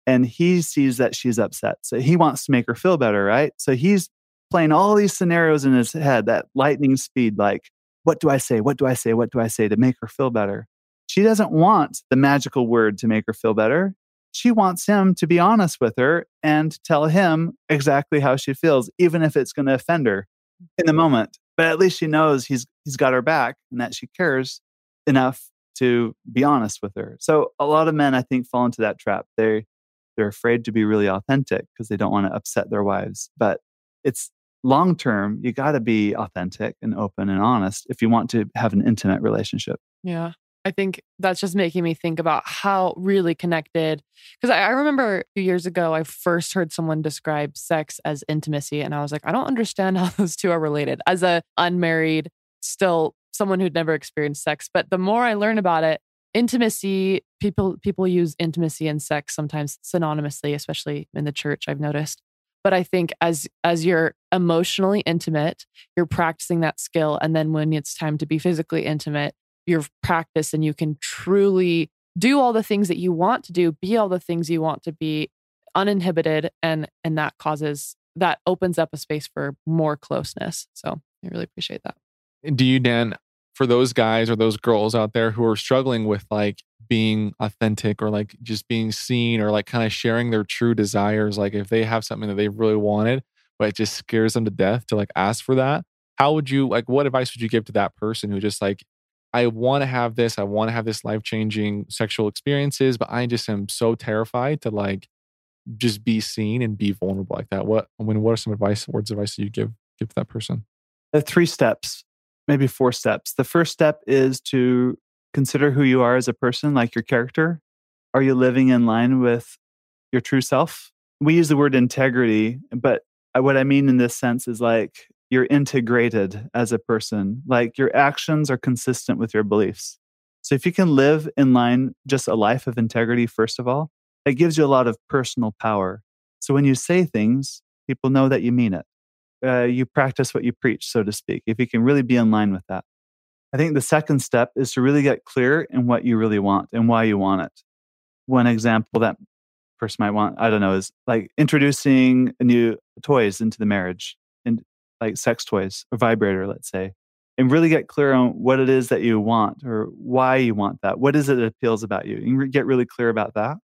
and he sees that she's upset. So he wants to make her feel better, right? So he's playing all these scenarios in his head that lightning speed, like, what do I say? What do I say? What do I say to make her feel better? She doesn't want the magical word to make her feel better. She wants him to be honest with her and tell him exactly how she feels, even if it's going to offend her in the moment. But at least she knows he's he's got her back and that she cares enough to be honest with her. So a lot of men, I think, fall into that trap. They they're afraid to be really authentic because they don't want to upset their wives. But it's long term. You got to be authentic and open and honest if you want to have an intimate relationship. Yeah. I think that's just making me think about how really connected. Because I, I, remember a few years ago, I first heard someone describe sex as intimacy, and I was like, I don't understand how those two are related. As a unmarried, still someone who'd never experienced sex. But the more I learn about it, intimacy, people people use intimacy and sex sometimes synonymously, especially in the church, I've noticed. But I think as as you're emotionally intimate, you're practicing that skill. And then when it's time to be physically intimate, you're practice and you can truly do all the things that you want to do, be all the things you want to be uninhibited and and that causes that opens up a space for more closeness. So I really appreciate that do you, Dan, for those guys or those girls out there who are struggling with like being authentic or like just being seen or like kind of sharing their true desires, like if they have something that they really wanted, but it just scares them to death to like ask for that, how would you like what advice would you give to that person who just like, I want to have this, I want to have this life changing sexual experiences, but I just am so terrified to like just be seen and be vulnerable like that. What I mean, what are some advice, words of advice that you give give that person? The three steps maybe four steps. The first step is to consider who you are as a person, like your character. Are you living in line with your true self? We use the word integrity, but uh, what I mean in this sense is like you're integrated as a person, like your actions are consistent with your beliefs. So if you can live in line just a life of integrity, first of all, it gives you a lot of personal power. So when you say things, people know that you mean it uh, you practice what you preach, so to speak, if you can really be in line with that. I think the second step is to really get clear in what you really want and why you want it. One example that person might want, I don't know, is like introducing new toys into the marriage like sex toys, a vibrator, let's say, and really get clear on what it is that you want or why you want that. What is it that appeals about you? And get really clear about that.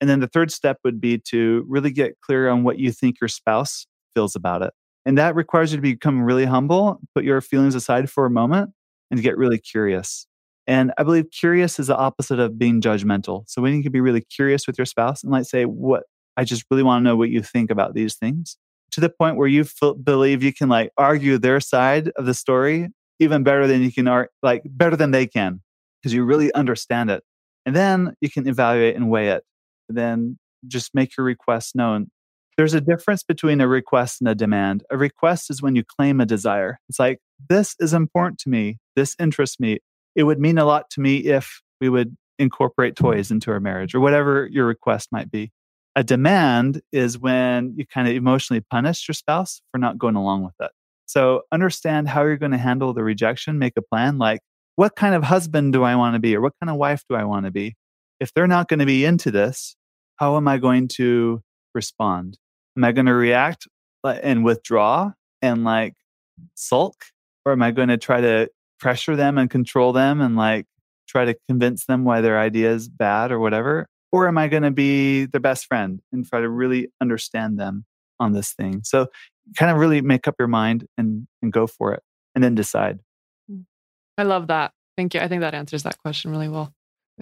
And then the third step would be to really get clear on what you think your spouse feels about it. And that requires you to become really humble, put your feelings aside for a moment, and get really curious. And I believe curious is the opposite of being judgmental. So when you can be really curious with your spouse and like say, what I just really want to know what you think about these things to the point where you f- believe you can like argue their side of the story even better than you can ar- like better than they can because you really understand it. And then you can evaluate and weigh it. Then just make your request known. There's a difference between a request and a demand. A request is when you claim a desire. It's like this is important to me. This interests me. It would mean a lot to me if we would incorporate toys into our marriage or whatever your request might be a demand is when you kind of emotionally punish your spouse for not going along with it so understand how you're going to handle the rejection, make a plan like, what kind of husband do I want to be or what kind of wife do I want to be? If they're not going to be into this, how am I going to respond? Am I going to react and withdraw and like sulk? Or am I going to try to pressure them and control them and like try to convince them why their idea is bad or whatever? Or am I going to be their best friend and try to really understand them on this thing? So kind of really make up your mind and and go for it and then decide. Hmm. i love that. Thank you. I think that answers that question really well.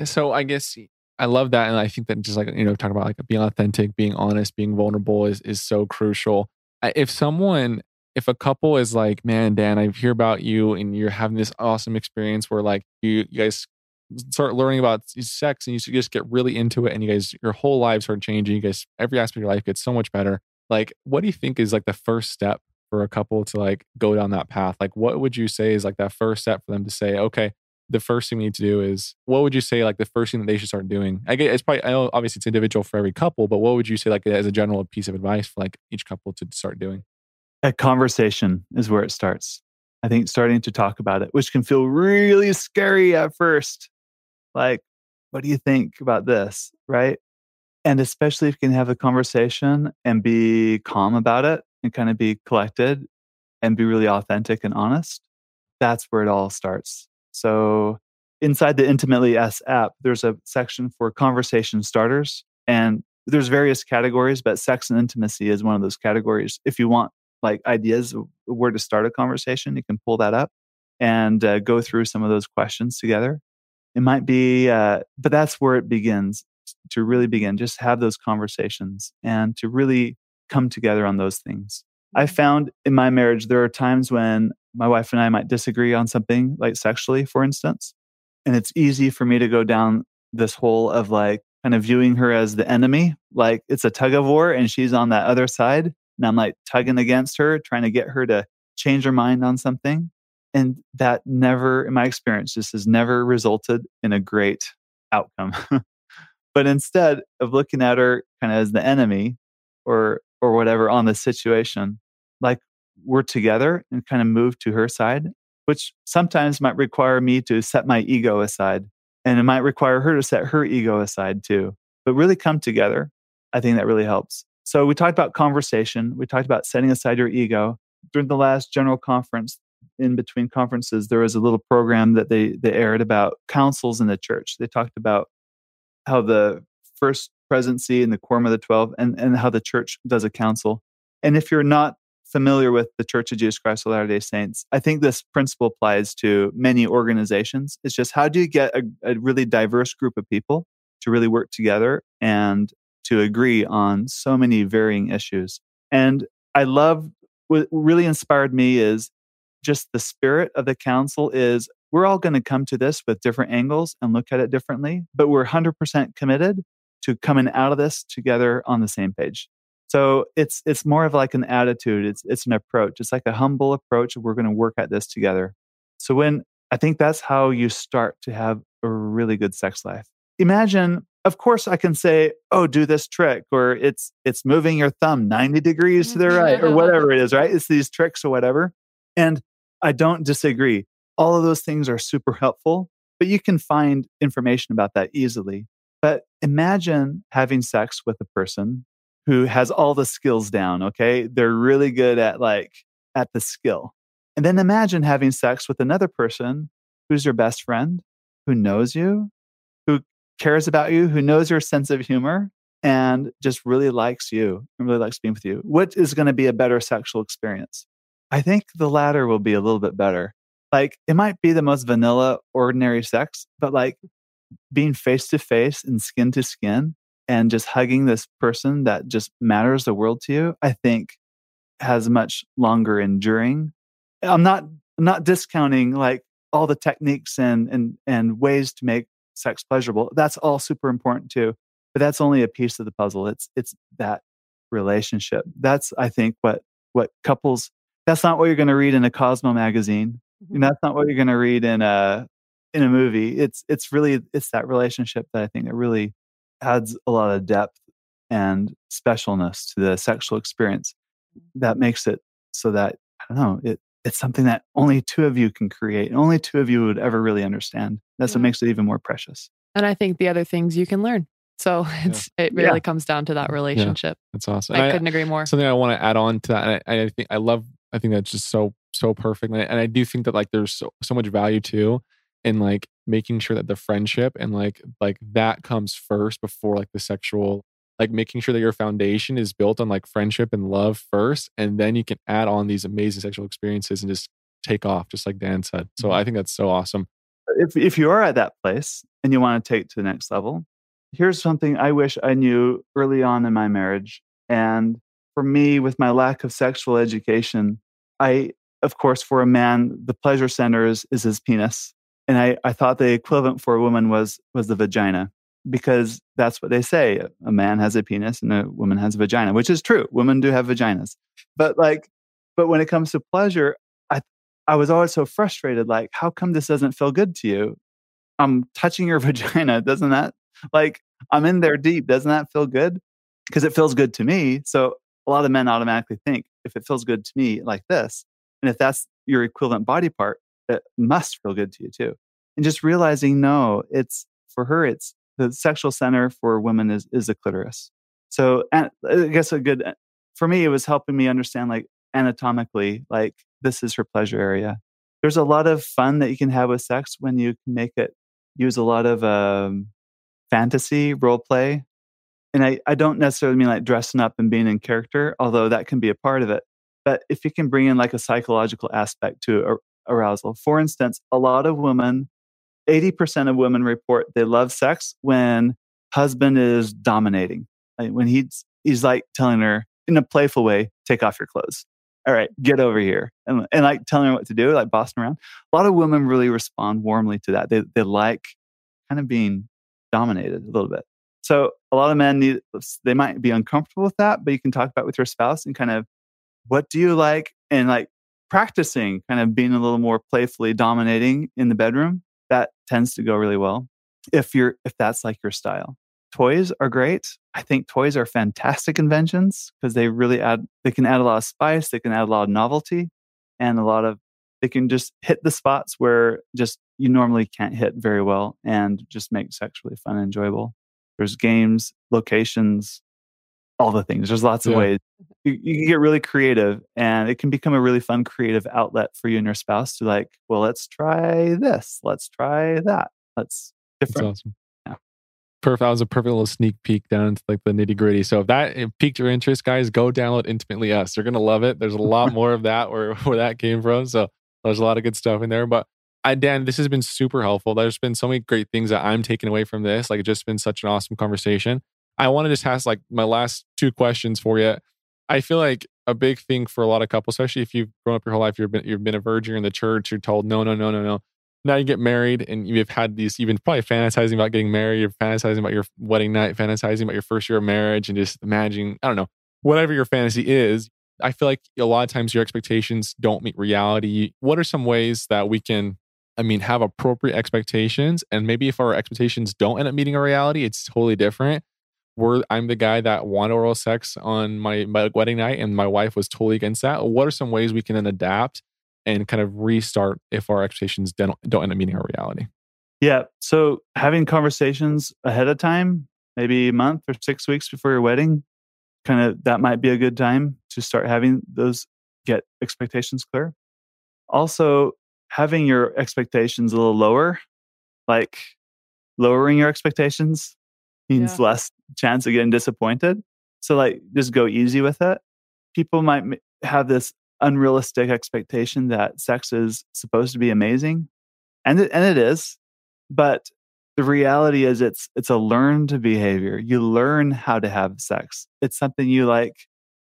So i guess i love that and i think that just like you know talking about like being authentic being honest being vulnerable is is so crucial. If someone if a couple is like man dan i hear about you and you're having this awesome experience where like you, you guys start learning about sex and you just get really into it and you guys your whole lives start changing you guys every aspect of your life gets so much better. Like what do you think is like the first step for a couple to like go down that path? Like what would you say is like that first step for them to say okay the first thing we need to do is what would you say like the first thing that they should start doing? I guess it's probably i know obviously it's individual for every couple but what would you say like as a general piece of advice for like each couple to start doing? A conversation is where it starts. I think starting to talk about it which can feel really scary at first like what do you think about this right and especially if you can have a conversation and be calm about it and kind of be collected and be really authentic and honest, that's where it all starts. So, inside the Intimately Us app, there's a section for conversation starters. And there's various categories, but sex and intimacy is one of those categories. If you want like ideas where to start a conversation, you can pull that up and uh, go through some of those questions together. It might be, uh, but that's where it begins to really begin, just have those conversations and to really come together on those things. I mm-hmm. found in my marriage, there are times when my wife and I might disagree on something, like sexually, for instance. And it's easy for me to go down this hole of like kind of viewing her as the enemy, like it's a tug of war and she's on that other side. And I'm like tugging against her, trying to get her to change her mind on something. And that never, in my experience, just has never resulted in a great outcome. But instead of looking at her kind of as the enemy or or whatever on the situation, like we're together and kind of move to her side, which sometimes might require me to set my ego aside. And it might require her to set her ego aside too. But really come together. I think that really helps. So we talked about conversation. We talked about setting aside your ego. During the last general conference, in between conferences, there was a little program that they they aired about councils in the church. They talked about how the first presidency and the quorum of the 12 and, and how the church does a council. And if you're not familiar with the Church of Jesus Christ of Latter day Saints, I think this principle applies to many organizations. It's just how do you get a, a really diverse group of people to really work together and to agree on so many varying issues? And I love what really inspired me is just the spirit of the council is we're all going to come to this with different angles and look at it differently, but we're 100% committed to coming out of this together on the same page. So it's it's more of like an attitude. It's it's an approach. It's like a humble approach. We're going to work at this together. So when I think that's how you start to have a really good sex life. Imagine, of course, I can say, "Oh, do this trick," or "It's it's moving your thumb ninety degrees to the mm-hmm. right," or whatever it is. Right? It's these tricks or whatever. And I don't disagree. All of those things are super helpful, but you can find information about that easily. But imagine having sex with a person who has all the skills down, okay? They're really good at like at the skill. And then imagine having sex with another person who's your best friend, who knows you, who cares about you, who knows your sense of humor and just really likes you and really likes being with you. What is going to be a better sexual experience? I think the latter will be a little bit better like it might be the most vanilla ordinary sex but like being face to face and skin to skin and just hugging this person that just matters the world to you, I think has much longer enduring. I'm not not discounting like all the techniques and and and ways to make sex pleasurable. That's all super important too. But that's only a piece of the puzzle. It's it's that relationship. That's I think what what couples that's not what you're going to read in a Cosmo magazine. Mm-hmm. And that's not what you're going to read in a in a movie. It's it's really it's that relationship that I think that really adds a lot of depth and specialness to the sexual experience that makes it so that I don't know it it's something that only two of you can create and only two of you would ever really understand that's yeah. what makes it even more precious and i think the other things you can learn so it's yeah. it really yeah. comes down to that relationship that's awesome i, I couldn't agree more something i want to add on to that I, I, think i love i think that's just so so perfect and I, and I do think that like there's so, so much value too in like making sure that the friendship and like like that comes first before like the sexual like making sure that your foundation is built on like friendship and love first and then you can add on these amazing sexual experiences and just take off just like dan said so mm-hmm. i think that's so awesome if, if you are at that place and you want to take to the next level here's something i wish i knew early on in my marriage and for me with my lack of sexual education i of course for a man the pleasure center is, is his penis and I, I thought the equivalent for a woman was was the vagina because that's what they say. A man has a penis and a woman has a vagina, which is true. Women do have vaginas. But like, but when it comes to pleasure, I, I was always so frustrated. Like, how come this doesn't feel good to you? I'm touching your vagina. Doesn't that like, I'm in there deep. Doesn't that feel good? Because it feels good to me. So a lot of men automatically think if it feels good to me like this, and if that's your equivalent body part, it must feel good to you too. And just realizing, no, it's for her, it's the sexual center for women is is the clitoris. So I guess a good for me it was helping me understand like anatomically like this is her pleasure area. There's a lot of fun that you can have with sex when you can make it use a lot of um, fantasy role play. And I, I don't necessarily mean like dressing up and being in character, although that can be a part of it. But if you can bring in like a psychological aspect to arousal, for instance, a lot of women 80% of women report they love sex when husband is dominating. Like when he's he's like telling her in a playful way, take off your clothes. All right, get over here. And, and like telling her what to do, like bossing around. A lot of women really respond warmly to that. They they like kind of being dominated a little bit. So a lot of men need they might be uncomfortable with that, but you can talk about with your spouse and kind of what do you like? and like practicing kind of being a little more playfully dominating in the bedroom that tends to go really well if you're if that's like your style. Toys are great. I think toys are fantastic inventions because they really add they can add a lot of spice they can add a lot of novelty and a lot of they can just hit the spots where just you normally can't hit very well and just make sexually fun and enjoyable there's games locations all the things. There's lots yeah. of ways. You, you can get really creative and it can become a really fun creative outlet for you and your spouse to like well let's try this let's try that. Let's different. That's awesome. Yeah. Perfect that was a perfect little sneak peek down into like the nitty gritty so if that piqued your interest guys go download intimately us. You're gonna love it. There's a lot more of that where where that came from. So there's a lot of good stuff in there but I, Dan, this has been super helpful. There's been so many great things that I'm taking away from this. Like, it's just been such an awesome conversation. I want to just ask like my last two questions for you. I feel like a big thing for a lot of couples, especially if you've grown up your whole life, you've been you've been a virgin in the church, you're told no, no, no, no, no. Now you get married and you've had these, you've been probably fantasizing about getting married, you're fantasizing about your wedding night, fantasizing about your first year of marriage, and just imagining, I don't know, whatever your fantasy is. I feel like a lot of times your expectations don't meet reality. What are some ways that we can, I mean, have appropriate expectations? And maybe if our expectations don't end up meeting a reality, it's totally different we're I'm the guy that wanted oral sex on my, my wedding night and my wife was totally against that. What are some ways we can then adapt and kind of restart if our expectations don't, don't end up meeting our reality? Yeah. So having conversations ahead of time, maybe a month or six weeks before your wedding, kind of that might be a good time to start having those get expectations clear. Also, having your expectations a little lower, like lowering your expectations means yeah. less chance of getting disappointed. So like just go easy with it. People might have this unrealistic expectation that sex is supposed to be amazing. And it, and it is, but the reality is it's it's a learned behavior. You learn how to have sex. It's something you like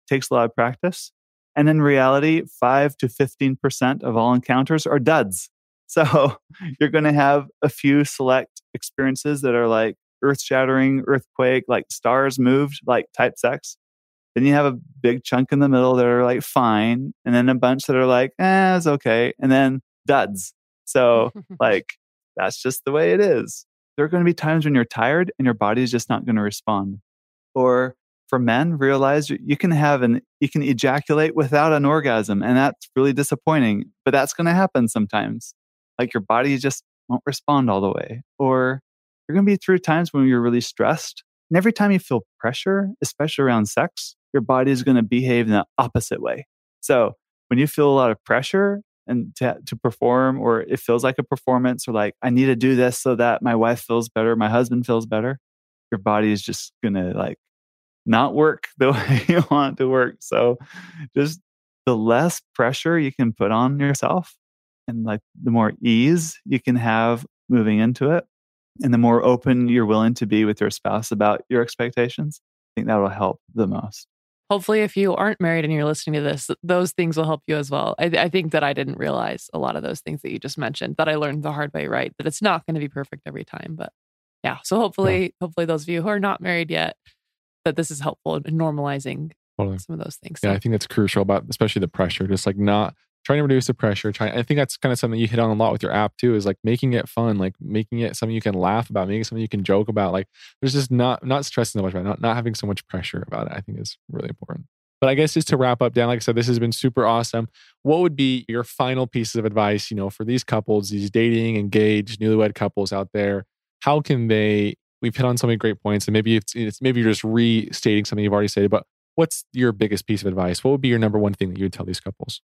takes a lot of practice. And in reality, 5 to 15% of all encounters are duds. So you're going to have a few select experiences that are like earth shattering, earthquake, like stars moved, like type sex. Then you have a big chunk in the middle that are like fine. And then a bunch that are like, eh, it's okay. And then duds. So like that's just the way it is there are going to be times when you're tired and your body is just not going to respond. Or for men, realize you can have an you can ejaculate without an orgasm, and that's really disappointing. But that's going to happen sometimes. Like your body just won't respond all the way. Or you're going to be through times when you're really stressed. And every time you feel pressure, especially around sex, your body is going to behave in the opposite way. So when you feel a lot of pressure, and to, to perform or it feels like a performance or like i need to do this so that my wife feels better my husband feels better your body is just gonna like not work the way you want to work. So just the less pressure you can put on yourself and like the more ease you can have moving into it and the more open you're willing to be with your spouse about your expectations i think that will help the most. Hopefully if you aren't married and you're listening to this those things will help you as well. I, I, think that i didn't realize a lot of those things that you just mentioned that i learned the hard way right? That it's not going to be perfect every time but yeah. So hopefully yeah. hopefully those of you who are not married yet that this is helpful in normalizing totally. some of those things yeah so. i think that's crucial about especially the pressure just like not trying to reduce the pressure trying i think that's kind of something you hit on a lot with your app too is like making it fun like making it something you can laugh about making something you can joke about like there's just not not stressing so much about it, not, not having so much pressure about it i think is really important but I guess just to wrap up, Dan, like I said, this has been super awesome. What would be your final pieces of advice, you know, for these couples, these dating, engaged, newlywed couples out there? How can they? We've hit on so many great points, and maybe it's, it's maybe you're just restating something you've already said. But what's your biggest piece of advice? What would be your number one thing that you would tell these couples?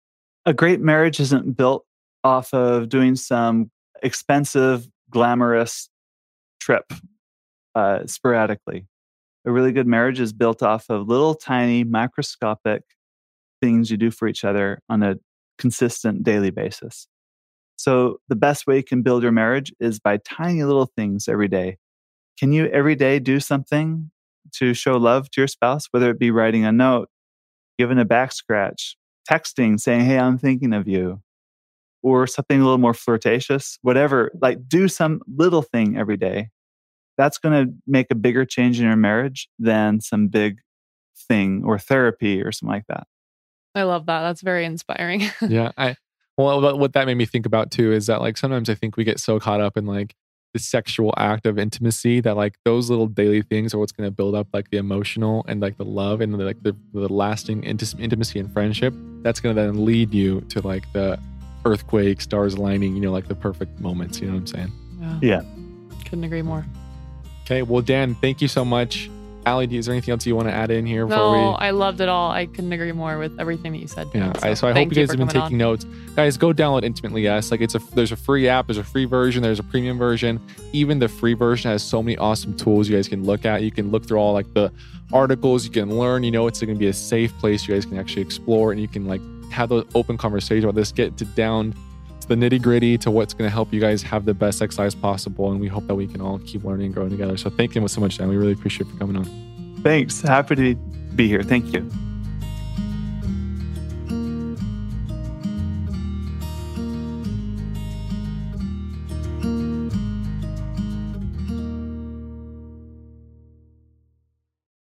A great marriage isn't built off of doing some expensive, glamorous trip uh, sporadically a really good marriage is built off of little tiny microscopic things you do for each other on a consistent daily basis. So, the best way you can build your marriage is by tiny little things every day. Can you every day do something to show love to your spouse, whether it be writing a note, giving a back scratch, texting, saying, Hey, I'm thinking of you, or something a little more flirtatious, whatever? Like, do some little thing every day that's going to make a bigger change in your marriage than some big thing or therapy or something like that. I love that. That's very inspiring. yeah. I, well, what that made me think about too is that like sometimes I think we get so caught up in like the sexual act of intimacy that like those little daily things are what's going to build up like the emotional and like the love and the, like the, the lasting intimacy and friendship that's going to then lead you to like the earthquake stars aligning you know like the perfect moments you know what i'm saying yeah, yeah. couldn't agree more Okay. Well, Dan, thank you so much. Allie, is there anything else you want to add in here? No, we... I loved it all. I couldn't agree more with everything that you said. Yeah. So, I, so I hope you guys have been taking on. notes. Guys, go download Intimately Us. Like it's a there's a free app, there's a free version, there's a premium version. Even the free version has so many awesome tools you guys can look at. You can look through all like the articles, you can learn. You know, it's going to be a safe place you guys can actually explore, and you can like have the open conversations about this. Get to down the nitty gritty to what's going to help you guys have the best lives possible. And we hope that we can all keep learning and growing together. So thank you so much, Dan. We really appreciate you for coming on. Thanks. Happy to be here. Thank you.